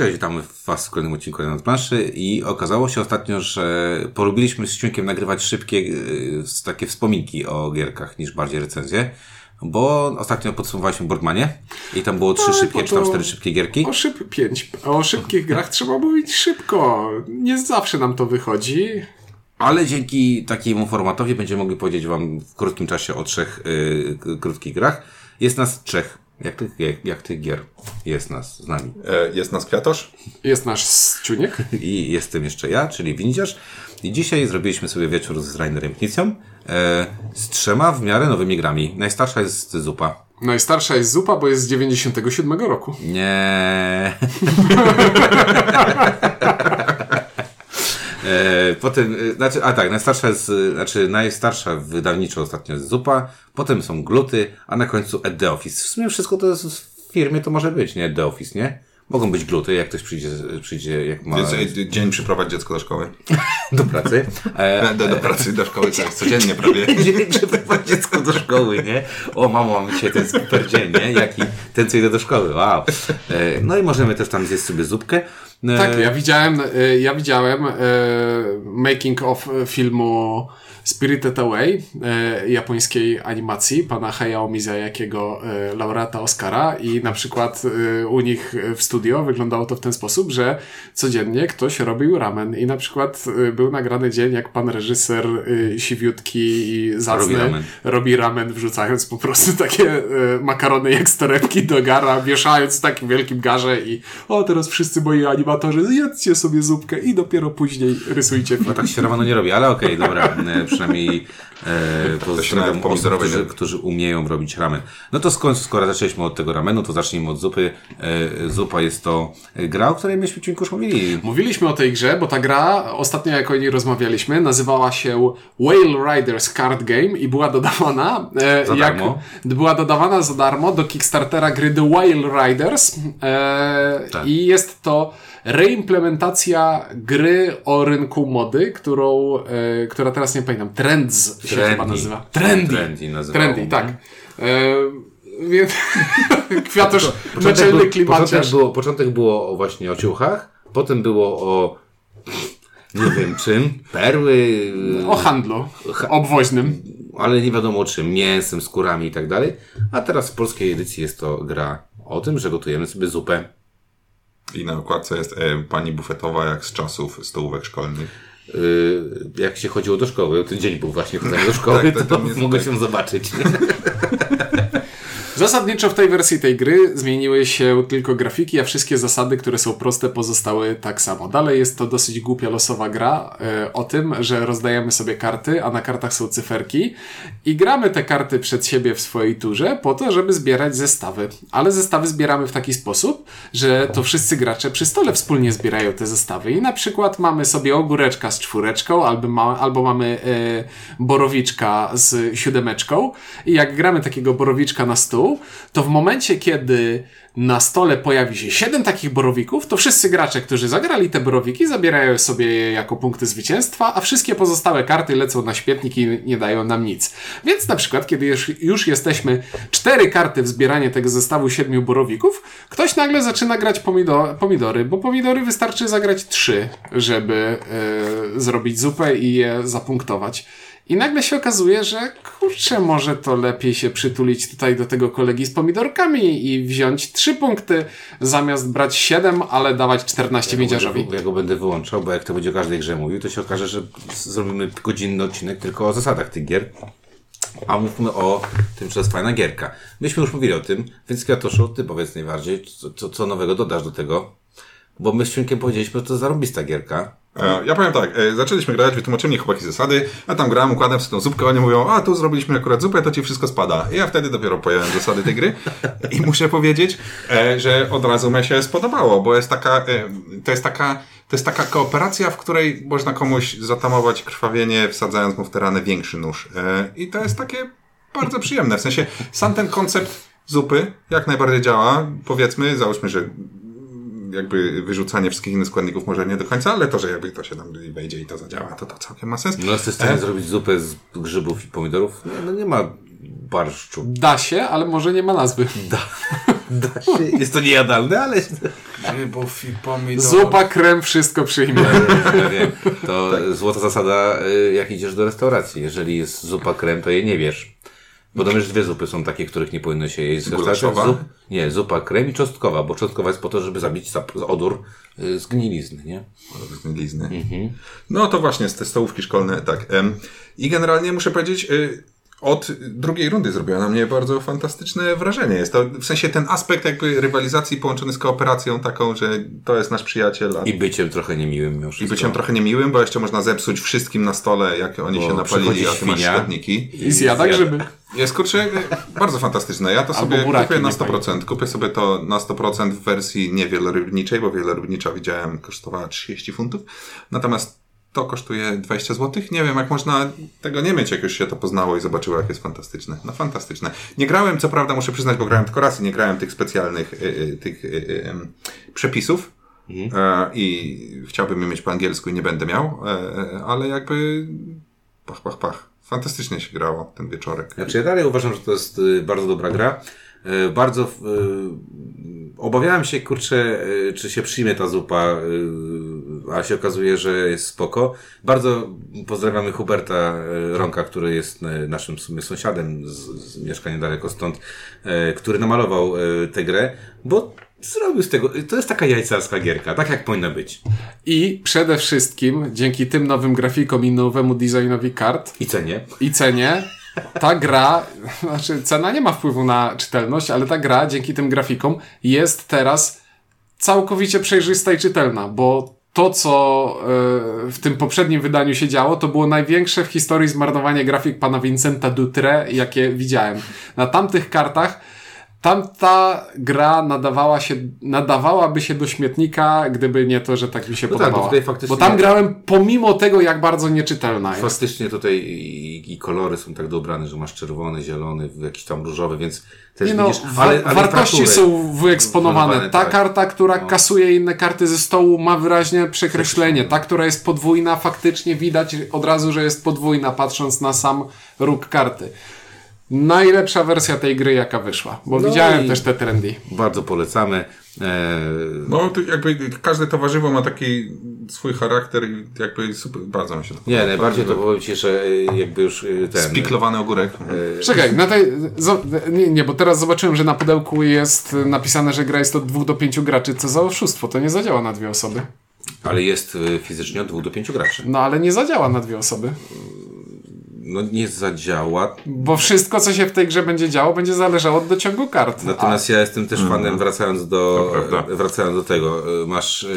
Cześć, witamy Was w kolejnym odcinku na planszy i okazało się ostatnio, że polubiliśmy z Ciunkiem nagrywać szybkie yy, takie wspominki o gierkach niż bardziej recenzje, bo ostatnio podsumowaliśmy Boardmanie i tam było trzy Tak, szybkie, czy tam cztery szybkie gierki. O szyb pięć. O szybkich grach trzeba mówić szybko. Nie zawsze nam to wychodzi. Ale dzięki takiemu formatowi będziemy mogli powiedzieć Wam w krótkim czasie o trzech yy, krótkich grach. Jest nas trzech. Jak tych, jak, jak tych gier jest nas z nami. E, Jest nas kwiatosz? Jest nasz Ściuniek. I jestem jeszcze ja, czyli Windziarz. I dzisiaj zrobiliśmy sobie wieczór z Rainerem Knicją e, z trzema w miarę nowymi grami. Najstarsza jest Zupa. Najstarsza jest Zupa, bo jest z 97 roku. Nie. E, potem, e, znaczy, a tak, najstarsza jest, znaczy najstarsza wydawniczo ostatnio jest Zupa, potem są Gluty, a na końcu Ed The Office. W sumie wszystko to jest w firmie to może być, nie? Ed The Office, nie? Mogą być Gluty, jak ktoś przyjdzie, przyjdzie jak ma e, dzień przyprowadź dziecko do szkoły. do pracy. E, Do, do pracy, do szkoły, jest codziennie prawie. Dzień przyprowadź dziecko do szkoły, nie? O mamo, mamy dzisiaj ten super dzień, nie? Jaki ten, co idę do szkoły, wow. E, no i możemy też tam zjeść sobie zupkę. E, Tak, ja widziałem, y, ja widziałem y, making of filmu Spirited Away y, japońskiej animacji pana Hayao Miyazakiego, y, laureata Oscara i na przykład y, u nich w studio wyglądało to w ten sposób, że codziennie ktoś robił ramen i na przykład był nagrany dzień, jak pan reżyser siwiutki i zacny Robi ramen. robi ramen wrzucając po prostu takie makarony jak torebki do gara, wieszając w takim wielkim garze i o teraz wszyscy moi animatorzy zjedzcie sobie zupkę i dopiero później rysujcie film. No tak się ramanu nie robi, ale okej, dobra. Przynajmniej e, pozdrawiam osób, którzy, którzy umieją robić ramen. No to skąd, skoro zaczęliśmy od tego ramenu, to zacznijmy od zupy. E, zupa jest to gra, o której myśmy Ciunku już mówili. Mówiliśmy o tej grze, bo ta gra, ostatnio jak o niej rozmawialiśmy, nazywała się Whale Riders Card Game i była dodawana e, Za jak, darmo. była dodawana za darmo do Kickstartera gry The Whale Riders e, Tak. i jest to reimplementacja gry o rynku mody, którą, e, która teraz nie pamiętam, Trends się Trendy. chyba nazywa. Trendy. Trendy nazywało. Trendy, tak. E, więc kwiatusz, Początek, naczelny był, początek, klimaciarz. było, początek było o właśnie o ciuchach, potem było o nie wiem czym, perły, O handlu obwoźnym. ale nie wiadomo o czym, mięsem, skórami i tak dalej. A teraz w polskiej edycji jest to gra o tym, że gotujemy sobie zupę. I na okładce jest e, pani bufetowa jak z czasów stołówek szkolnych. Yy, jak się chodziło do szkoły, ten dzień był właśnie chodzenia do szkoły, Tak, to, to jest mogę tak. się zobaczyć. Zasadniczo w tej wersji tej gry zmieniły się tylko grafiki, a wszystkie zasady, które są proste, pozostały tak samo. Dalej jest to dosyć głupia losowa gra e, o tym, że rozdajemy sobie karty, a na kartach są cyferki i gramy te karty przed siebie w swojej turze po to, żeby zbierać zestawy. Ale zestawy zbieramy w taki sposób, że to wszyscy gracze przy stole wspólnie zbierają te zestawy i na przykład mamy sobie ogóreczka z czwóreczką albo, ma, albo mamy e, borowiczka z siódemeczką i jak gramy takiego borowiczka na stół, to w momencie, kiedy na stole pojawi się siedem takich borowików, to wszyscy gracze, którzy zagrali te borowiki, zabierają sobie je jako punkty zwycięstwa, a wszystkie pozostałe karty lecą na śmietnik i nie dają nam nic. Więc na przykład, kiedy już, już jesteśmy cztery karty w zbieranie tego zestawu siedmiu borowików, ktoś nagle zaczyna grać pomido pomidory, bo pomidory wystarczy zagrać trzy, żeby e, zrobić zupę i je zapunktować. I nagle się okazuje, że kurczę, może to lepiej się przytulić tutaj do tego kolegi z pomidorkami i wziąć trzy punkty, zamiast brać siedem, ale dawać 14 miedziarzowi. Ja go będę wyłączał, bo jak to będzie o każdej grze mówił, to się okaże, że zrobimy godzinny odcinek tylko o zasadach tych gier. A mówmy o tym, że to jest fajna gierka. Myśmy już mówili o tym, więc Kwiatoszu, ty powiedz najbardziej, co, co, co nowego dodasz do tego? Bo my z Ciunkiem powiedzieliśmy, że to zarobista gierka. E, Ja powiem tak, e, zaczęliśmy grać, wytłumaczyli mi chłopaki zasady, ja tam grałem, układam sobie tą zupkę, oni mówią, a tu zrobiliśmy akurat zupę, to ci wszystko spada. I ja wtedy dopiero pojąłem zasady tej gry i muszę powiedzieć, e, że od razu mi się spodobało, bo jest taka, to jest taka, to jest taka kooperacja, w której można komuś zatamować krwawienie, wsadzając mu w te rany większy nóż. I to jest takie bardzo przyjemne, w sensie sam ten koncept zupy jak najbardziej działa, powiedzmy, załóżmy, że jakby wyrzucanie wszystkich innych składników może nie do końca, ale to, że jakby to się tam wejdzie i to zadziała, to to całkiem ma sens. No jesteś w stanie zrobić zupę z grzybów i pomidorów? Nie, no nie ma barszczu. Da się, ale może nie ma nazwy. Da się. Jest to niejadalne, ale Grzybów i pomidorów. Zupa, krem, wszystko przyjmie. Ja wiem, to złota zasada, y, jak idziesz do restauracji. Jeżeli jest zupa krem, to jej nie wiesz. Bo tam już dwie zupy są takie, których nie powinno się jeść. Gulaszowa? Zup, nie, zupa krem i czosnkowa, bo czosnkowa jest po to, żeby zabić odór y, z gnilizny, nie? Lizny. Mhm. No to właśnie, z te stołówki szkolne, tak. I generalnie muszę powiedzieć, y, od drugiej rundy zrobiła na mnie bardzo fantastyczne wrażenie. Jest to, w sensie ten aspekt jakby rywalizacji połączony z kooperacją taką, że to jest nasz przyjaciel, a I byciem trochę niemiłym mimo I byciem trochę niemiłym, bo jeszcze można zepsuć wszystkim na stole, jak oni Bo się napalili, a ty masz świnia. szkodniki. I zjada grzyby. Jest kurczę, bardzo fantastyczne. Ja to Albo sobie buraki, kupię na nie 100%. Kupię sobie to na 100% w wersji nie wielorybniczej, bo wielorybnicza widziałem kosztowała 30 funtów. Natomiast to kosztuje 20 zł. Nie wiem, jak można tego nie mieć, jak już się to poznało i zobaczyło, jak jest fantastyczne. No fantastyczne. Nie grałem, co prawda, muszę przyznać, bo grałem tylko raz i nie grałem tych specjalnych y, tych y, y, przepisów. E, I chciałbym je mieć po angielsku i nie będę miał, e, ale jakby pach, pach, pach. Fantastycznie się grało ten wieczorek. Znaczy ja dalej uważam, że to jest y, bardzo dobra gra. Y, Bardzo y, obawiałem się, kurczę, y, czy się przyjmie ta zupa, a się okazuje, że jest spoko. Bardzo pozdrawiamy Huberta Ronka, który jest naszym w sumie sąsiadem z, z mieszka niedaleko stąd, który namalował tę grę, bo zrobił z tego, to jest taka jajcarska gierka, tak jak powinna być. I przede wszystkim, dzięki tym nowym grafikom i nowemu designowi kart I cenie. i cenie, ta gra, znaczy cena nie ma wpływu na czytelność, ale ta gra dzięki tym grafikom jest teraz całkowicie przejrzysta i czytelna, bo to, co e, w tym poprzednim wydaniu się działo, to było największe w historii zmarnowanie grafik pana Vincenta Dutre, jakie widziałem. Na tamtych kartach tamta gra nadawała się, nadawałaby się do śmietnika, gdyby nie to, że tak mi się No tak, bo podobała. faktycznie- Bo tam grałem pomimo tego, jak bardzo nieczytelna jest. Faktycznie tutaj i, i kolory są tak dobrane, że masz czerwony, zielony, jakiś tam różowy, więc też Nie no, widzisz, wa- wartości fraktury są wyeksponowane. Ta tak. karta, która kasuje inne karty ze stołu, ma wyraźnie przekreślenie. Ta, która jest podwójna, faktycznie widać od razu, że jest podwójna, patrząc na sam róg karty. Najlepsza wersja tej gry, jaka wyszła, bo No widziałem też te trendy. Bardzo polecamy. E, No, to jakby każde to warzywo ma taki swój charakter i jakby super, bardzo mi się to nie, podoba. najbardziej to powiem Ci, że e, jakby już e, ten... Spiklowany ogórek. Czekaj, na tej, nie, nie, bo teraz zobaczyłem, że na pudełku jest napisane, że gra jest od dwóch do pięciu graczy. Co za oszustwo, to nie zadziała na dwie osoby. Ale jest e, fizycznie od dwóch do pięciu graczy. No ale nie zadziała na dwie osoby. No nie zadziała. Bo wszystko, co się w tej grze będzie działo, będzie zależało od dociągu kart. Natomiast ja jestem też fanem, wracając do, To wracając do tego, e, masz e,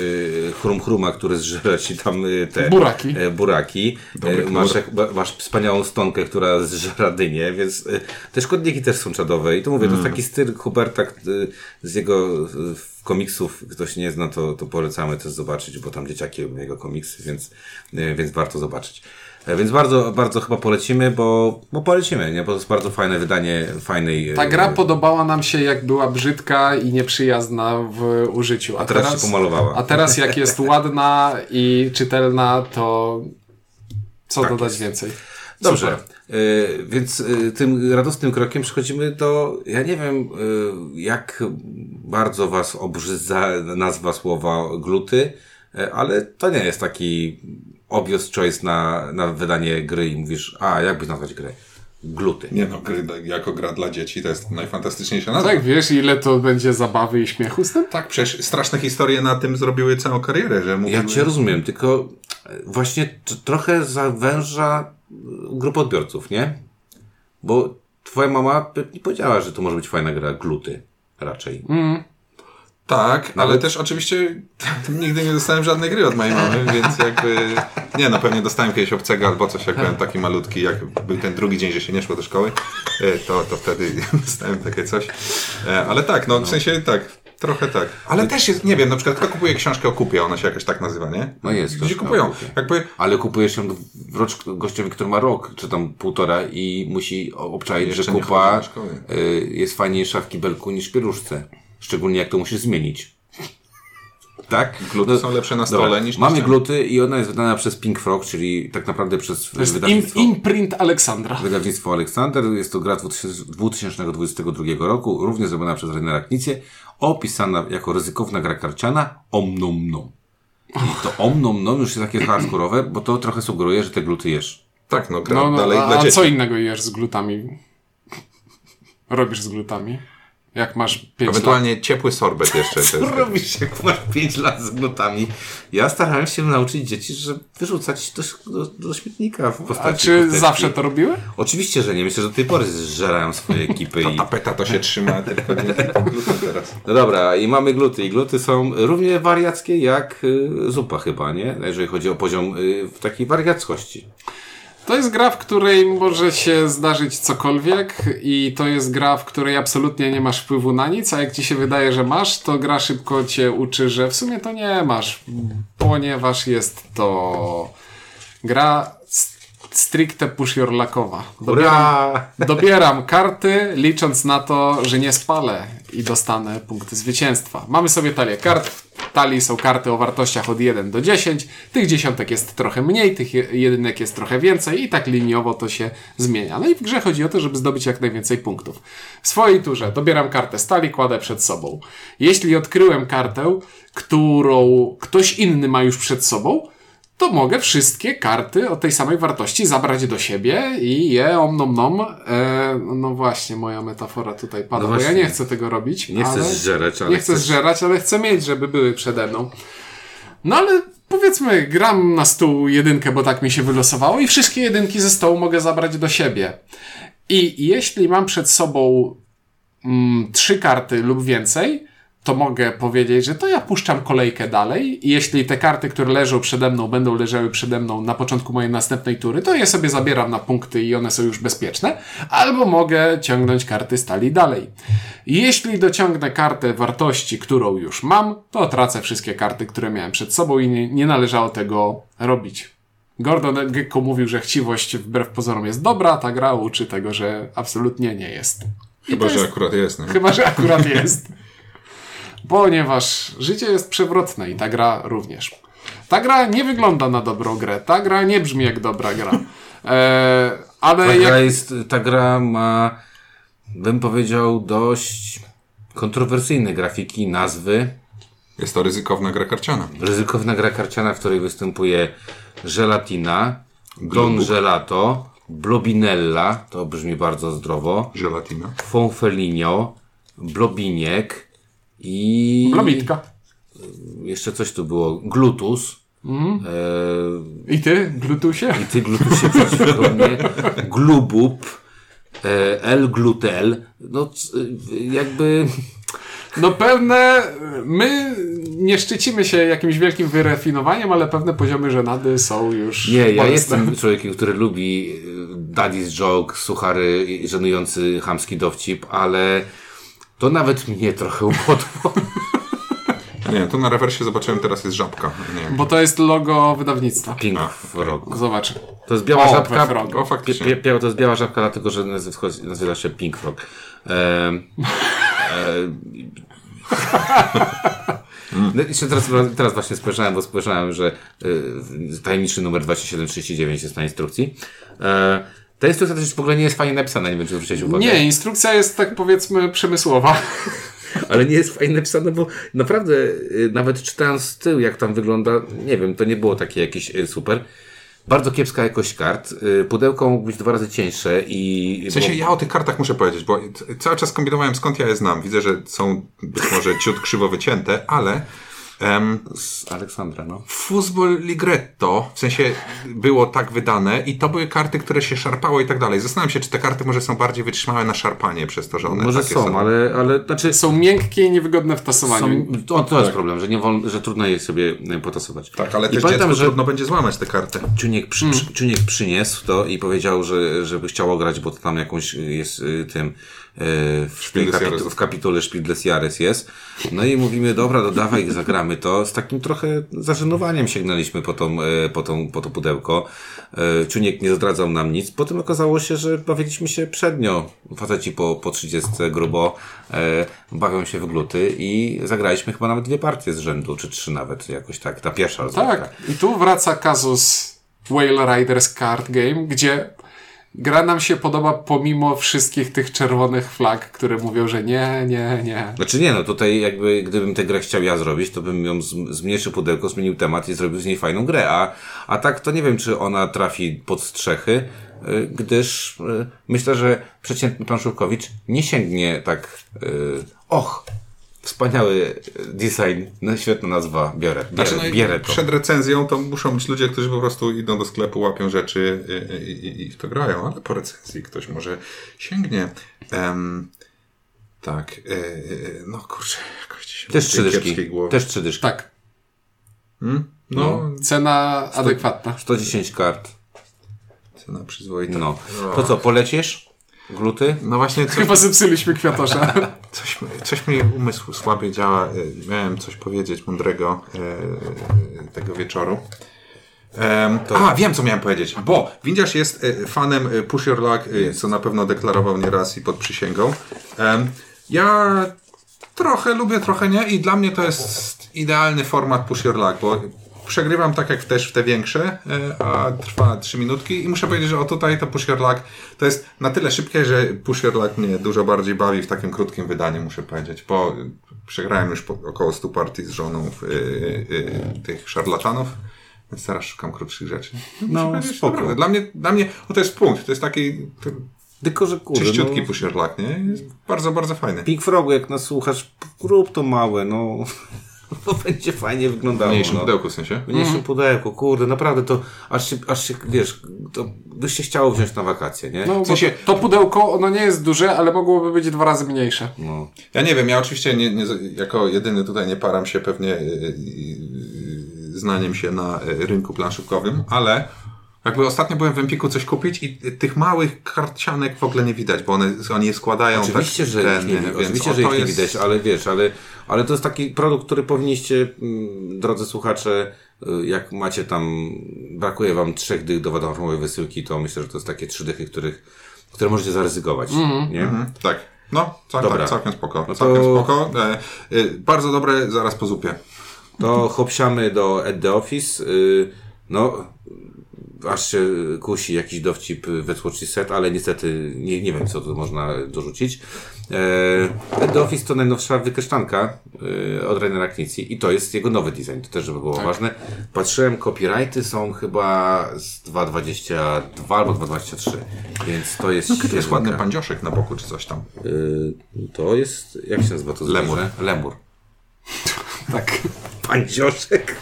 chrum chruma, który zżera ci tam e, te Buraki. e, buraki. E, masz, masz wspaniałą stonkę, która zżera dynię, więc e, te szkodniki też są czadowe. I to mówię, to jest taki styl Huberta e, z jego komiksów. Ktoś nie zna, to, to polecamy też zobaczyć, bo tam dzieciaki lubią jego komiksy, więc, więc warto zobaczyć. E, Więc bardzo, bardzo chyba polecimy, bo, bo polecimy, nie? Bo to jest bardzo fajne wydanie fajnej. e, Ta gra podobała nam się, jak była brzydka i nieprzyjazna w użyciu. A, teraz się pomalowała. A teraz, jak jest ładna i czytelna, to co Tak dodać jest. więcej? Dobrze. Super. Y, więc tym radosnym krokiem przechodzimy do, ja nie wiem, jak bardzo was obrzydza nazwa słowa gluty, ale to nie jest taki obvious choice na, na wydanie gry i mówisz, a jakby nazwać grę? Gluty. Nie no, gry, jako gra dla dzieci to jest najfantastyczniejsza nazwa. Tak, wiesz, ile to będzie zabawy i śmiechu z tym? Tak, przecież straszne historie na tym zrobiły całą karierę, że mówiły... Ja cię rozumiem, tylko właśnie trochę zawęża y, grupę odbiorców, nie? Bo twoja mama nie powiedziała, że to może być fajna gra gluty raczej. Tak, ale Nawet- też oczywiście nigdy nie dostałem żadnej gry od mojej mamy, więc jakby... Nie no, pewnie dostałem kiedyś obcego albo coś, jak byłem taki malutki, jak był ten drugi dzień, że się nie szło do szkoły, e, to, to wtedy dostałem takie coś. E, Ale tak, no w sensie tak, trochę tak. Ale też jest, nie wiem, na przykład kto kupuje książkę o kupie, ona się jakoś tak nazywa, nie? No jest Ludzie książka o kupują. Jakby Ale kupujesz ją w rocz gościowi, który ma rok, czy tam półtora i musi obczaić, że kupa y, jest fajniejsza w kibelku niż w pieluszce. Szczególnie jak to musisz zmienić. Tak? Gluty są lepsze na stole Dobra, niż na Mamy ścianie. gluty i ona jest wydana przez Pink Frog, czyli tak naprawdę przez To jest im, wydawnictwo. imprint Aleksandra. Wydawnictwo Aleksander, jest to gra 2000 2022 roku, również zrobiona przez Rainera Knicję, opisana jako ryzykowna gra karciana Om Nom Nom. I to Om Nom Nom już jest takie hardkorowe, bo to trochę sugeruje, że te gluty jesz. Tak, no gra No, no, dalej a, dla a co innego jesz z glutami? Robisz z glutami? Jak masz 5 lat? Ewentualnie ciepły sorbet jeszcze. Co jest, robisz, jak masz 5 lat z glutami? Ja starałem się nauczyć dzieci, że wyrzucać do, do, do śmietnika w postaci A czy zawsze to robiły? Oczywiście, że nie. Myślę, że do tej pory zżerają swoje ekipy. I... tapeta to się trzyma, tylko teraz. No dobra, i mamy gluty. I gluty są równie wariackie jak y, zupa chyba, nie? Jeżeli chodzi o poziom y, w takiej wariackości. To jest gra, w której może się zdarzyć cokolwiek i to jest gra, w której absolutnie nie masz wpływu na nic, a jak ci się wydaje, że masz, to gra szybko cię uczy, że w sumie to nie masz, ponieważ jest to gra stricte push your luckowa. Dobieram, dobieram karty, licząc na to, że nie spalę i dostanę punkty zwycięstwa. Mamy sobie talię kart. Talii są karty o wartościach od 1 do 10. Tych dziesiątek jest trochę mniej, tych je- jedynek jest trochę więcej i tak liniowo to się zmienia. No i w grze chodzi o to, żeby zdobyć jak najwięcej punktów. W swojej turze dobieram kartę z talii, kładę przed sobą. Jeśli odkryłem kartę, którą ktoś inny ma już przed sobą, to mogę wszystkie karty o tej samej wartości zabrać do siebie i je om nom. E, no właśnie, moja metafora tutaj pada, No bo ja nie chcę tego robić. Nie ale... zżerać, ale Nie chcę chcesz- zżerać, ale chcę mieć, żeby były przede mną. No ale powiedzmy, gram na stół jedynkę, bo tak mi się wylosowało i wszystkie jedynki ze stołu mogę zabrać do siebie. I jeśli mam przed sobą mm, trzy karty lub więcej, to mogę powiedzieć, że to ja puszczam kolejkę dalej i jeśli te karty, które leżą przede mną, będą leżały przede mną na początku mojej następnej tury, to je sobie zabieram na punkty i one są już bezpieczne, albo mogę ciągnąć karty stali dalej. Jeśli dociągnę kartę wartości, którą już mam, to tracę wszystkie karty, które miałem przed sobą i nie, nie należało tego robić. Gordon Gekko mówił, że chciwość wbrew pozorom jest dobra, ta gra uczy tego, że absolutnie nie jest. I Chyba, to że jest- akurat jest. No. Chyba, że akurat jest. Ponieważ życie jest przewrotne i ta gra również. Ta gra nie wygląda na dobrą grę. Ta gra nie brzmi jak dobra gra. E, ale Ta jak... gra, jest, ta gra ma, bym powiedział, dość kontrowersyjne grafiki, nazwy. Jest to ryzykowna gra karciana. Ryzykowna gra karciana, w której występuje żelatina, Don Gelato, Blobinella, to brzmi bardzo zdrowo, Żelatina. Fonfelinho, Blobiniek i... Blobitka. Jeszcze coś tu było, Glutus. E, I ty, Glutusie? I ty glutusie prawdopodobnie glubub, e, L-glutel, no jakby No pewne... My nie szczycimy się jakimś wielkim wyrafinowaniem, ale pewne poziomy żenady są już nie, ja jestem człowiekiem, który lubi e, daddy's joke, suchary, żenujący chamski dowcip, ale to nawet mnie trochę upodło. Nie, tu na rewersie zobaczyłem, teraz jest żabka. Nie. Bo to jest logo wydawnictwa. Pink Frog. Zobacz. To jest biała O, żabka. Frog. O, faktycznie. Pie, pie, to jest biała żabka, dlatego że nazywa, się Pink Frog. Ehm, No, jeszcze teraz, teraz właśnie spojrzałem, bo spojrzałem, że y, tajemniczy numer 2739 jest na instrukcji. E, ta instrukcja też w ogóle nie jest fajnie napisana, nie wiem, czy zwróciłeś uwagę. Nie, instrukcja jest tak powiedzmy przemysłowa. Ale nie jest fajnie napisane, bo naprawdę y, nawet czytając z tyłu, jak tam wygląda, nie wiem, to nie było takie jakieś y, super. Bardzo kiepska jakość kart. Y, Pudełko mógł być dwa razy cieńsze i... W sensie bo- ja o tych kartach muszę powiedzieć, bo cały czas kombinowałem skąd ja je znam. Widzę, że są być może ciut krzywo wycięte, ale em, Z Aleksandra, no. Fuzbol Ligretto, w sensie było tak wydane i to były karty, które się szarpało i tak dalej. Zastanawiam się, czy te karty może są bardziej wytrzymałe na szarpanie przez to, że one Może takie są, ale, ale znaczy Są miękkie i niewygodne w tasowaniu. są, to, to jest problem, że, nie wolno, że trudno je sobie potasować. Tak, ale I też pamiętam, dziecku że trudno będzie złamać te karty. Czuniek, przy, przy, Czuniek przyniósł to i powiedział, że żeby chciało grać, bo to tam jakąś y, jest y, tym w, tej des kapitu- w kapitole Spiel des Jahres jest. No i mówimy, dobra, dodawaj, zagramy to. Z takim trochę zażenowaniem sięgnęliśmy po, tą, e, po, tą, po to pudełko. E, Ciuniek nie zdradzał nam nic. Potem okazało się, że bawiliśmy się przednio. Faceci po, po 30 grubo e, bawią się w gluty i zagraliśmy chyba nawet dwie partie z rzędu, czy trzy nawet, jakoś tak. Ta pierwsza rozgrywka. Tak, i tu wraca kazus Whale Riders Card Game, gdzie gra nam się podoba pomimo wszystkich tych czerwonych flag, które mówią, że nie, nie, nie. Znaczy nie, no tutaj jakby gdybym tę grę chciał ja zrobić, to bym ją zmniejszył pudełko, zmienił temat i zrobił z niej fajną grę, a, a tak to nie wiem, czy ona trafi pod strzechy, y, gdyż y, myślę, że przeciętny planszówkowicz nie sięgnie tak, y, och, wspaniały design, no, świetna nazwa, biorę, bierę, Znaczy, no bierę to. Przed recenzją to muszą być ludzie, którzy po prostu idą do sklepu, łapią rzeczy i, i, i w to grają, ale po recenzji ktoś może sięgnie. Em, tak, e, e, no kurczę, jakoś się Też trzy dyszki, też trzy dyszki. Tak, No, cena adekwatna. 110 kart. cena przyzwoita. No. To co, polecisz? Gluty? No właśnie, coś, Chyba zepsuliśmy kwiatorza. coś, coś mi umysł słabiej działa. E, Miałem coś powiedzieć mądrego e, tego wieczoru. Em, A, wiem co miałem powiedzieć, bo Windiarz jest e, fanem e, Push Your Luck, e, co na pewno deklarował nieraz i pod przysięgą. Ja trochę lubię, trochę nie i dla mnie to jest idealny format Push Your Luck, bo przegrywam tak jak też w te większe, e, a trwa 3 minutki i muszę powiedzieć, że o tutaj to Push Your Luck to jest na tyle szybkie, że Push Your Luck mnie dużo bardziej bawi w takim krótkim wydaniu, muszę powiedzieć, bo przegrałem już po, około 100 partii z żoną w, y, y, tych szarlatanów. Więc teraz szukam krótszych rzeczy. No, powiedzieć, spoko. Dla mnie, dla mnie no to jest punkt. To jest taki to Tylko, że kurde, czyściutki no, luck, nie? Jest bardzo, bardzo fajny. Pink Frogu, jak nas słuchasz, rób to małe, no. To będzie fajnie wyglądało. W mniejszym no. pudełku w sensie. W mniejszym pudełku, kurde, naprawdę to aż się, aż się wiesz, to byś się chciało wziąć na wakacje, nie? No, W sensie- bo to pudełko, ono nie jest duże, ale mogłoby być dwa razy mniejsze. No. Ja nie wiem, ja oczywiście nie, nie, jako jedyny tutaj nie param się pewnie y, y, y, znaniem się na y, rynku planszówkowym, ale jakby ostatnio byłem w Empiku coś kupić i tych małych karcianek w ogóle nie widać, bo one, oni je składają Oczywiście, tak że ten, ich nie, więc oczywiście, że ich nie jest- widać, ale wiesz, ale, ale to jest taki produkt, który powinniście, mm, drodzy słuchacze, y, jak macie tam, brakuje wam trzech dych do wiadomościowej wysyłki, to myślę, że to jest takie trzy dychy, których, które możecie zaryzykować, nie? Mhm, tak. No, cał, Dobra. tak, całkiem spoko. No to- Całkiem spoko. E, y, bardzo dobre, zaraz po zupie. To hopsiamy do At The Office. y, No, aż się kusi jakiś dowcip Wetwatch Set, ale niestety nie, nie wiem, co tu można dorzucić. E, The Office to najnowsza wykreślanka y, od Rainera Knizzi i to jest jego nowy design, to też żeby było ważne. Patrzyłem, copyrighty są chyba z 2.22 albo 2.23, więc to jest To jest ładny pandzioszek na boku, czy coś tam. Y, To jest, jak się nazywa to Lemur. Lemur. Tak. Pandzioszek.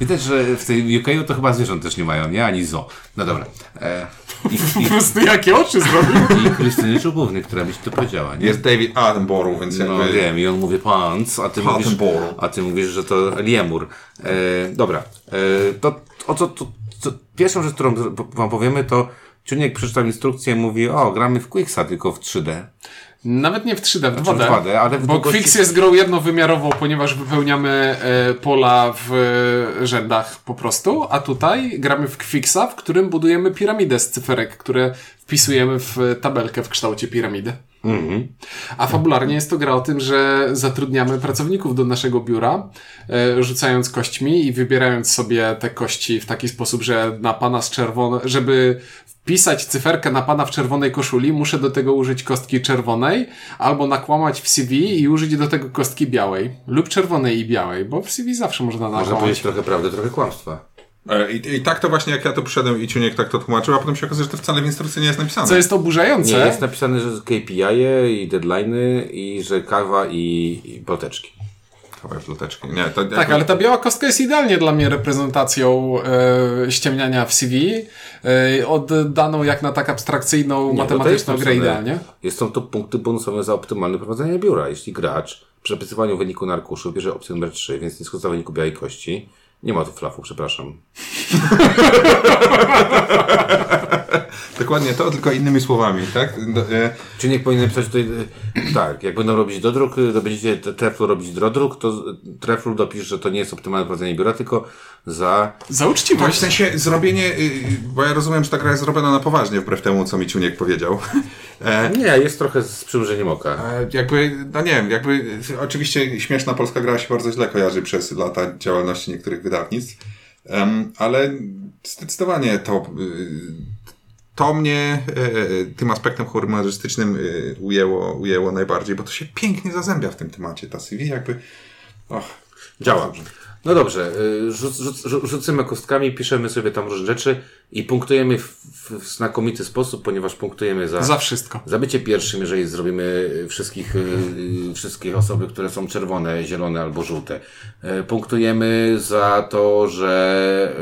Widać, że w tej UK to chyba zwierząt też nie mają, nie? Ani zo. No dobra. E, i, Po prostu jakie oczy zrobił. i, I Krystyny Czubówny, która mi to powiedziała, nie? Jest David Attenborough, więc No jakby... wiem, i on mówi pants, a ty mówisz, Attenborough. a ty mówisz, że to lemur. E, dobra. E, to, o co, to, to, pierwszą rzecz, którą wam powiemy, to Ciuniek przeczytał instrukcję, mówi, o, gramy w Quicksa, tylko w 3D. Nawet nie w 3D, w 2D. w 2D, ale w Bo długości- Quicks jest grą jednowymiarową, ponieważ wypełniamy e, pola w e, rzędach po prostu, a tutaj gramy w Quicksa, w którym budujemy piramidę z cyferek, które wpisujemy w tabelkę w kształcie piramidy. A fabularnie jest to gra o tym, że zatrudniamy pracowników do naszego biura, e, rzucając kośćmi i wybierając sobie te kości w taki sposób, że na pana z czerwonej, żeby wpisać cyferkę na pana w czerwonej koszuli, muszę do tego użyć kostki czerwonej, albo nakłamać w CV i użyć do tego kostki białej, lub czerwonej i białej, bo w CV zawsze można Można nakłamać. powiedzieć trochę prawdy, trochę kłamstwa. E, I, I tak to właśnie, jak ja to przyszedłem i Ciuniek tak to tłumaczył, a potem się okazuje, że to wcale w instrukcji nie jest napisane. Co jest oburzające. Nie, jest napisane, że KPI -e i deadline'y i że kawa i, i ploteczki. Kawałek ploteczki. Nie, to Tak, jakby- ale ta biała kostka jest idealnie dla mnie reprezentacją e, ściemniania w CV, e, oddaną jak na tak abstrakcyjną, Nie, no matematyczną grę idealnie. Jest są to punkty bonusowe za optymalne prowadzenie biura. Jeśli gracz przy przepisywaniu wyniku na arkuszu bierze opcję numer 3, więc nie skorzysta wyniku białej kości. Nie ma tu flafu, przepraszam. Dokładnie to, tylko innymi słowami, tak? E, Czyli niech powinien pisać tutaj, e, tak, jak będą robić dodruk, e, to będziecie treflu robić dodruk, to treflu dopisz, że to nie jest optymalne prowadzenie biura, tylko za... Za Tak, w uczciwość. sensie zrobienie, y, bo ja rozumiem, że ta gra jest zrobiona na poważnie, wbrew temu, co mi Ciuniek powiedział. E, Nie, jest trochę z przymrużeniem oka. e, jakby, no nie wiem, jakby y, oczywiście śmieszna polska gra się bardzo źle kojarzy przez lata działalności niektórych wydawnictw, ale zdecydowanie to, y, to mnie e, tym aspektem humorystycznym y, ujęło, ujęło najbardziej, bo to się pięknie zazębia w tym temacie. Ta CV jakby, och, Działa. dobrze. No dobrze, y, rzuc, rzuc, rzu- rzucymy kostkami, piszemy sobie tam różne rzeczy i punktujemy w, w znkomity sposób, ponieważ punktujemy za, Za wszystko. za bycie pierwszym, jeżeli zrobimy wszystkich, y, wszystkie osoby, które są czerwone, zielone albo żółte. Punktujemy za to, że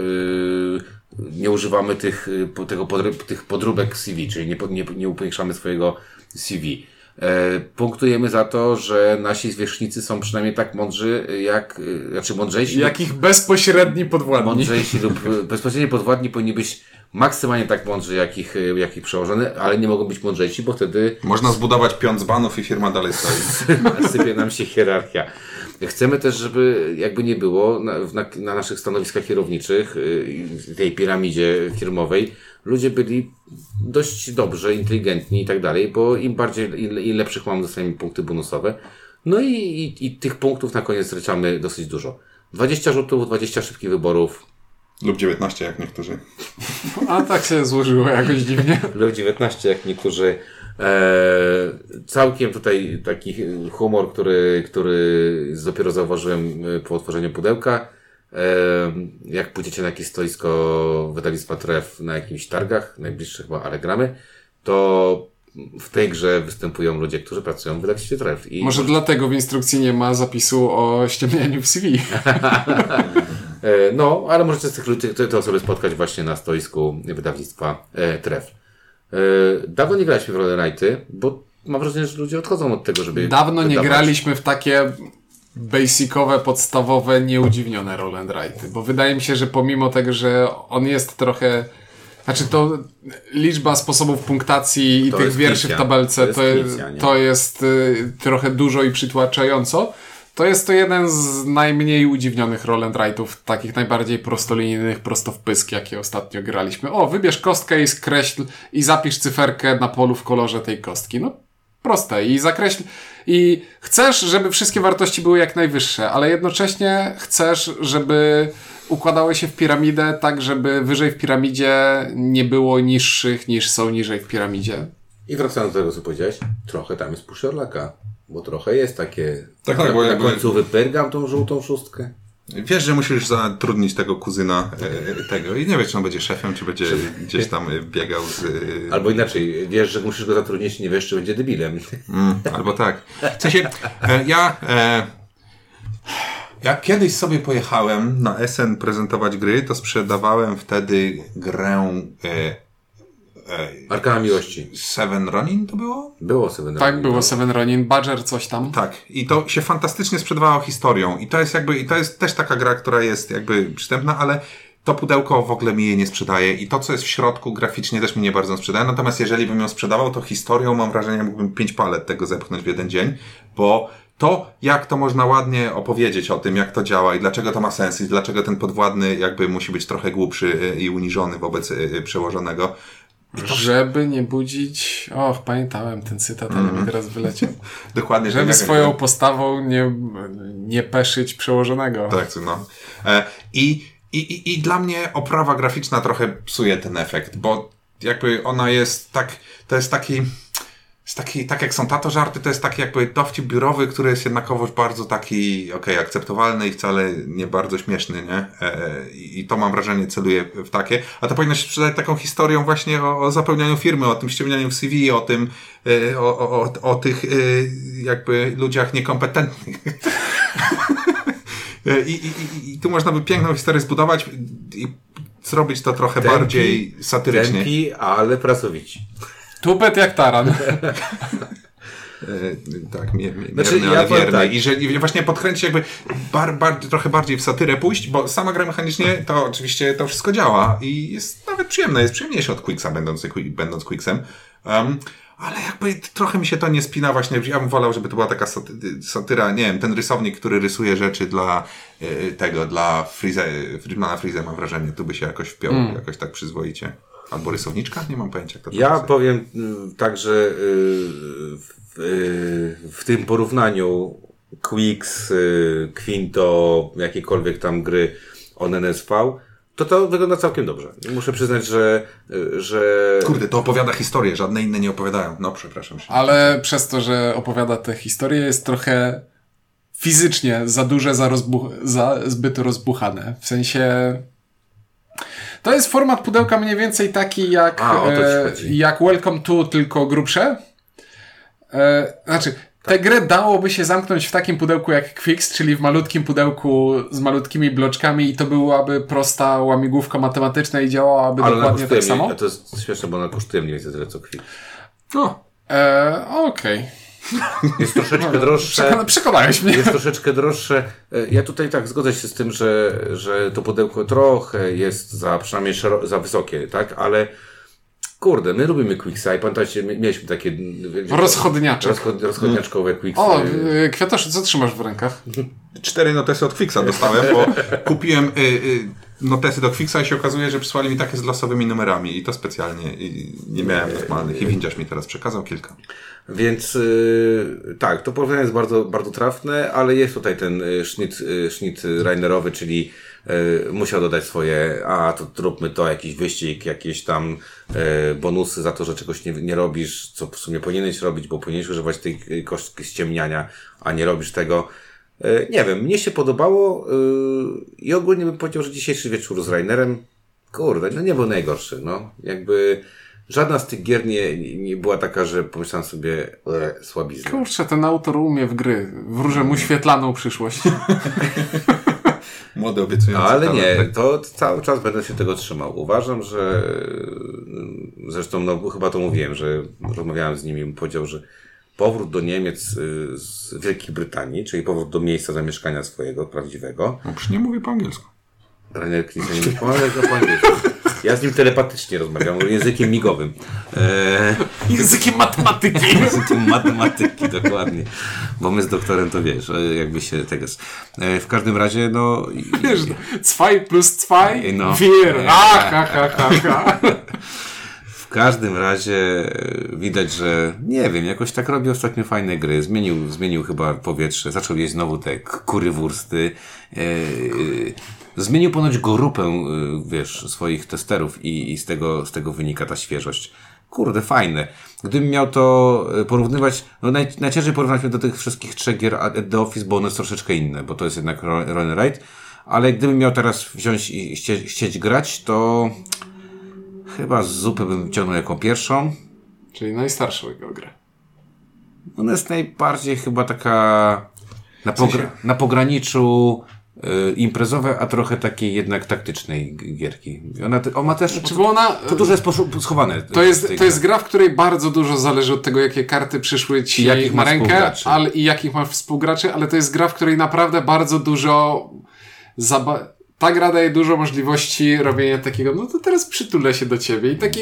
nie używamy tych, y, tego tych podróbek CV, czyli nie, nie, nie upiększamy swojego CV. E, punktujemy za to, że nasi zwierzchnicy są przynajmniej tak mądrzy, jak, y, znaczy mądrzejsi. Jakich bezpośredni podwładni. Mądrzejsi lub bezpośrednio podwładni powinni być maksymalnie tak mądrzy, jak ich, y, jak ich przełożony, ale nie mogą być mądrzejsi, bo wtedy Można zbudować piąt z banów i firma dalej stoi. sypie nam się hierarchia. Chcemy też, żeby jakby nie było na, na, na naszych stanowiskach kierowniczych, y, tej piramidzie firmowej, ludzie byli dość dobrze, inteligentni i tak dalej, bo im bardziej, im, lepszych mamy, dostajemy punkty bonusowe. No i, i, i tych punktów na koniec zryczamy dosyć dużo. 20 rzutów, 20 szybkich wyborów, Lub 19, jak niektórzy. A tak się złożyło jakoś dziwnie. lub 19, jak niektórzy. E, całkiem tutaj taki humor, który, który dopiero zauważyłem e, po otworzeniu pudełka. E, jak pójdziecie na jakieś stoisko wydawnictwa Tref na jakimś targach, najbliższe chyba Alegramy, to w tej grze występują ludzie, którzy pracują w wydawnictwie Tref. I Może dlatego w instrukcji nie ma zapisu o ściemnianiu w CV. No, ale możecie z tych ludzi, te, osoby spotkać właśnie na stoisku wydawnictwa Tref. E, dawno nie graliśmy w Roller Knighty, bo mam wrażenie, że ludzie odchodzą od tego, żeby. Dawno nie wydawać. graliśmy w takie basicowe, podstawowe, nieudziwnione roll and bo wydaje mi się, że pomimo tego, że on jest trochę znaczy to liczba sposobów punktacji i To tych wierszy w tabelce To to, jest nie? to jest y, trochę dużo i przytłaczająco. To jest to jeden z najmniej udziwnionych roll and write'ów, takich najbardziej prostolinijnych, prosto w pysk, jakie ostatnio graliśmy. O, wybierz kostkę i skreśl i zapisz cyferkę na polu w kolorze tej kostki. No, proste i zakreśl. I chcesz, żeby wszystkie wartości były jak najwyższe, ale jednocześnie chcesz, żeby układały się w piramidę tak, żeby wyżej w piramidzie nie było niższych niż są niżej w piramidzie. I wracając do tego, co powiedziałeś, trochę tam jest pusherlaka, bo trochę jest takie. Tak, tak, bo na jakby- końcu wypyrgam tą żółtą szóstkę. Wiesz, że musisz zatrudnić tego kuzyna e, tego i nie wiesz, czy on będzie szefem, czy będzie gdzieś tam biegał z... e, Albo inaczej, wiesz, że musisz go zatrudnić, nie wiesz, czy będzie debilem. Mm, albo tak. W sensie, e, ja... E, ja kiedyś sobie pojechałem na SN prezentować gry, to sprzedawałem wtedy grę e, Arkana miłości. Seven Ronin to było? Było sobie Tak było Seven Ronin, Badger, coś tam. Tak. I to się fantastycznie sprzedawało historią. I to jest jakby, i to jest też taka gra, która jest jakby przystępna, ale to pudełko w ogóle mi jej nie sprzedaje. I to, co jest w środku graficznie też mi nie bardzo sprzedaje. Natomiast jeżeli bym ją sprzedawał, to historią mam wrażenie, mógłbym pięć palet tego zepchnąć w jeden dzień, bo to, jak to można ładnie opowiedzieć o tym, jak to działa i dlaczego to ma sens i dlaczego ten podwładny jakby musi być trochę głupszy y, i uniżony wobec y, Żeby nie budzić... Och, pamiętałem ten cytat, ale mi teraz wyleciał. Dokładnie. że Żeby jak- swoją postawą nie, nie peszyć przełożonego. Tak, no. E, i, i, I dla mnie oprawa graficzna trochę psuje ten efekt, bo jakby ona jest tak, to jest taki, jest taki, tak jak są tato żarty, to jest taki jakby dowcip biurowy, który jest jednakowoż bardzo taki, okej, akceptowalny i wcale nie bardzo śmieszny, nie? E, I to mam wrażenie celuje w takie, a to powinno się sprzedać taką historią właśnie o, o zapełnianiu firmy, o tym ściemnianiu w CV, o tym, e, o, o, o, tych e, jakby ludziach niekompetentnych. I, i, i, I tu można by piękną historię zbudować i zrobić to trochę bardziej satyrycznie. Tępi, ale pracowici. Tupet jak taran. E, tak, mie, mie, Znaczy, mierny, ja ale powiem wierny. tak. I że i właśnie podkręcić jakby bar, bar, trochę bardziej w satyrę pójść, bo sama gra mechanicznie to oczywiście to wszystko działa i jest nawet przyjemne, jest przyjemniejsze od Quicksa, będąc, będąc Quicksem. Um, ale jakby trochę mi się to nie spina właśnie, ja bym wolał, żeby to była taka saty- satyra, nie wiem, ten rysownik, który rysuje rzeczy dla e, tego, dla Freeze, Friedmana Freeze mam wrażenie, tu by się jakoś wpiął, jakoś tak przyzwoicie. Albo rysowniczka? Nie mam pojęcia, kto to Ja powiem y, tak, że y, w, y, w tym porównaniu Quicks, Quinto, jakiekolwiek tam gry on NSV, to to wygląda całkiem dobrze. Muszę przyznać, że, że Kurde, to opowiada historię, żadne inne nie opowiadają. No, przepraszam się. Ale przez to, że opowiada tę historię, jest trochę fizycznie za duże, za, rozbuch- za zbyt rozbuchane. W sensie. To jest format pudełka mniej więcej taki jak, A, e, jak Welcome to, tylko grubsze. E, znaczy, tę grę dałoby się zamknąć w takim pudełku jak Quicks, czyli w malutkim pudełku z malutkimi bloczkami i to byłaby prosta łamigłówka matematyczna i działałaby ale dokładnie tak samo. mniej, to jest śmieszne, bo ona kosztuje mniej więcej tyle co Quick. O, E, Okej. Jest troszeczkę droższe. Przekona- przekonałeś mnie. jest troszeczkę droższe. E, Ja tutaj tak zgodzę się z tym, że, że to pudełko trochę jest za przynajmniej za wysokie, tak? Ale kurde, my lubimy Quicksa i pamiętajcie, my- mieliśmy takie Rozchodniaczek. rozchod, rozchodniaczkowe Quicksy. O, y, Kwiatoszu, co trzymasz w rękach? cztery notesy od Quicksa dostałem, bo kupiłem y, y, notesy do Quicksa i się okazuje, że przysłali mi takie z losowymi numerami i to specjalnie i nie miałem normalnych i windziarz mi teraz przekazał kilka. Więc y, tak, to porównanie jest bardzo, bardzo trafne, ale jest tutaj ten y, sznit, y, sznit Rainerowy, czyli y, musiał dodać swoje, a to zróbmy to, jakiś wyścig, jakieś tam y, bonusy za to, że czegoś nie, nie robisz, co w sumie powinieneś robić, bo powinieneś używać tej y, kostki ściemniania, a nie robisz tego. Y, nie wiem, mnie się podobało y, i ogólnie bym powiedział, że dzisiejszy wieczór z Rainerem, kurde, no nie był najgorszy, no. Jakby żadna z tych gier nie, nie była taka, że pomyślałem sobie, e, słabizna. Kurczę, ten autor umie w gry. Wróżę mu świetlaną przyszłość. Młody, obiecujący Ale talent, nie, tak. to cały czas będę się tego trzymał. Uważam, że zresztą no, chyba to mówiłem, że rozmawiałem z nim i powiedział, że powrót do Niemiec y, z Wielkiej Brytanii, czyli powrót do miejsca zamieszkania swojego prawdziwego. No, przecież nie mówi po angielsku. Rainer Knizia nie pomagał po angielsku. Ja z nim telepatycznie rozmawiam, językiem migowym. Eee, Językiem matematyki. Językiem matematyki, dokładnie. Bo my z doktorem to wiesz, e, jakby się tego. E, w każdym razie, no. Wiesz, zwei plus zwei, No. vier. A, ha, ha, ha, ha. W każdym razie e, widać, że nie wiem, jakoś tak robi ostatnio fajne gry. Zmienił, zmienił chyba powietrze, zaczął jeść znowu te kurywursty. E, e, zmienił ponoć grupę, wiesz, swoich testerów i, i z, tego, z tego wynika ta świeżość. Kurde, fajne. Gdybym miał to porównywać, no naj, najciężej porównać do tych wszystkich trzech gier a- The Office, bo one jest troszeczkę inne, bo to jest jednak Ro- Roll and Ride. Ale gdybym miał teraz wziąć i chcie, chcieć grać, to Chyba z zupy bym ciągnął jako pierwszą. Czyli najstarszą jego grę. Ona jest najbardziej chyba taka na, pogra- na pograniczu y, imprezowe, a trochę takiej jednak taktycznej gierki. Ona, te- ma też... Czy bo ona... to dużo jest schowane. To jest, to jest gra, w której bardzo dużo zależy od tego, jakie karty przyszły ci I jakich na rękę ale, i jakich masz współgraczy, ale to jest gra, w której naprawdę bardzo dużo zaba- ta gra daje dużo możliwości robienia takiego, no to teraz przytulę się do ciebie i taki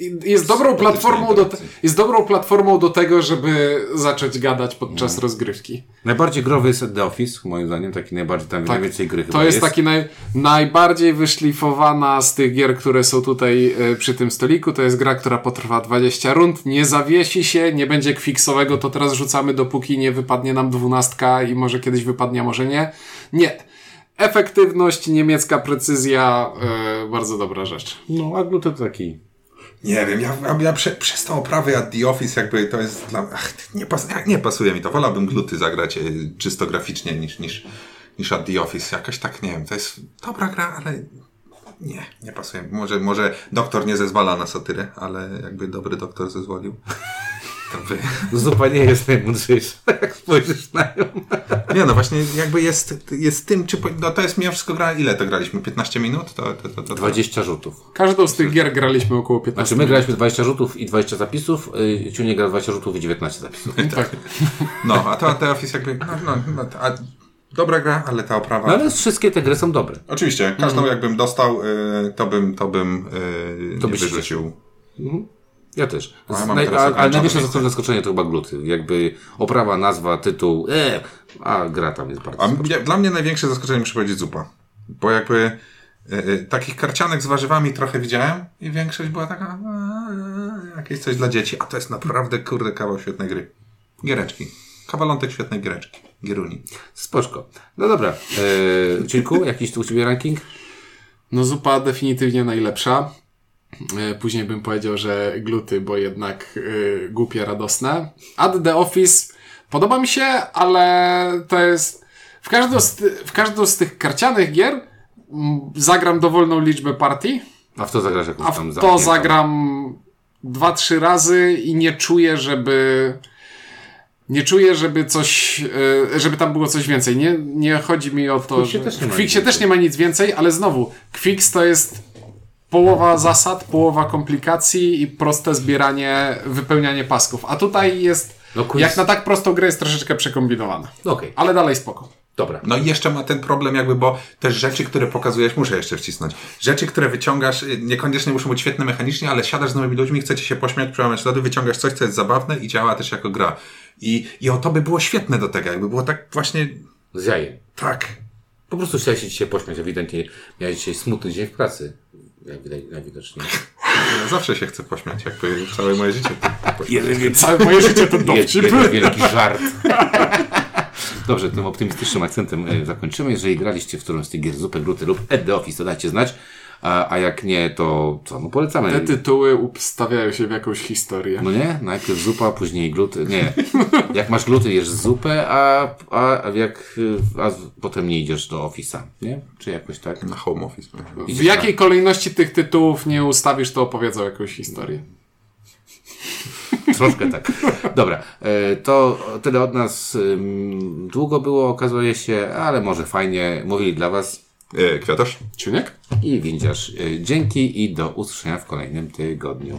i- jest dobrą platformą do, jest dobrą platformą do tego, żeby zacząć gadać podczas Mm. rozgrywki. Najbardziej growy jest The Office, moim zdaniem. Taki najbardziej, tam najwięcej gry Tak. To jest, taki naj, najbardziej wyszlifowana z tych gier, które są tutaj e, przy tym stoliku. To jest gra, która potrwa 20 rund, nie zawiesi się, nie będzie kwiksowego, to teraz rzucamy dopóki nie wypadnie nam dwunastka i może kiedyś wypadnie, a może nie. Nie. Efektywność, niemiecka precyzja, e, bardzo dobra rzecz. No, a to taki... Nie wiem, ja, ja, ja prze, przez tą oprawę a The Office jakby to jest dla ach, nie, pas, nie pasuje mi to. Wolałbym gluty zagrać e, czysto graficznie niż, niż, niż at The Office. Jakoś tak, nie wiem, to jest dobra gra, ale nie, nie pasuje. Może, może doktor nie zezwala na satyrę, ale jakby dobry doktor zezwolił. To by... Zupa nie jest najmądrzejsza, jak spojrzysz na nią. Nie no, właśnie jakby jest, jest tym, czy... No to jest mimo wszystko gra... Ile to graliśmy? 15 minut? To, to, to, to, 20 rzutów. Każdą z tych gier graliśmy około 15 Znaczy my graliśmy 20 rzutów i 20 zapisów, y, Ciunie gra 20 rzutów i 19 zapisów. Tak. No, a to The Office jakby... No, no, no, a dobra gra, ale ta oprawa... No ale wszystkie te gry są dobre. Oczywiście, każdą jakbym dostał, y, to bym, to bym y, To nie byś się wyrzucił. Ja też. Ja Naj, teraz a, ale największe zaskoczenie to chyba gluty. Jakby oprawa, nazwa, tytuł, e, a gra tam jest bardzo A mnie- dla mnie największe zaskoczenie muszę powiedzieć zupa. Bo jakby y, y, takich karcianek z warzywami trochę widziałem i większość była taka a, jakieś coś dla dzieci, a to jest naprawdę kurde kawał świetnej gry. Giereczki. Kawalątek świetnej giereczki. Gieruni. Spoczko. No dobra. E, Cilku, jakiś tu u Ciebie ranking? No zupa definitywnie najlepsza. E, Później bym powiedział, że gluty, bo jednak y, głupie, radosne. Add the Office podoba mi się, ale to jest... W każdą z, w każdą z tych karcianych gier mm, zagram dowolną liczbę partii, A w to zagrasz jakąś a tam w to zagram dwa, trzy razy i nie czuję, żeby... Nie czuję, żeby coś, e, żeby tam było coś więcej. Nie, nie chodzi mi o to, Quicksie że... też w też nie ma nic więcej, ale znowu, Quicks to jest połowa zasad, połowa komplikacji i proste zbieranie, wypełnianie pasków. A tutaj jest, No, quiz- jak na tak prostą grę, jest troszeczkę przekombinowane. No Okej, Ale dalej spoko. dobra. No i jeszcze ma ten problem jakby, bo też rzeczy, które pokazujesz, muszę jeszcze wcisnąć. Rzeczy, które wyciągasz, y, niekoniecznie muszą być świetne mechanicznie, ale siadasz z nowymi ludźmi, chcecie się pośmiać, przełamać lody, wyciągasz coś, co jest zabawne i działa też jako gra. I, i o to by było świetne do tego, jakby było tak właśnie, Z jajem. tak. Po prostu chciałeś się dzisiaj pośmiać. Ewidentnie miałeś dzisiaj smutny dzień w pracy. Jak widać, najwidoczniej. Ja zawsze się chcę pośmiać, jakby całe moje życie. pośmiać. Całe moje życie to dowcip. wielki, wielki żart. Dobrze, tym optymistycznym akcentem e, zakończymy. Jeżeli graliście w którąś z tych gier Zupę, Gluty lub Ed The Office, to dajcie znać. A, a jak nie, to co? No polecamy. Te tytuły ustawiają się w jakąś historię. No nie? Najpierw zupa, później gluty. Nie. Jak masz gluty, jesz zupę, a, a a jak a potem nie idziesz do Office'a, nie? Czy jakoś tak? Na home office. W jakiej kolejności tych tytułów nie ustawisz, to opowiedzą jakąś historię. Troszkę tak. Dobra, e, to tyle od nas. Długo było, okazuje się, ale może fajnie. Mówili dla Was Kwiatarz? Ciuniek? i windziarz. E, Dzięki i do usłyszenia w kolejnym tygodniu.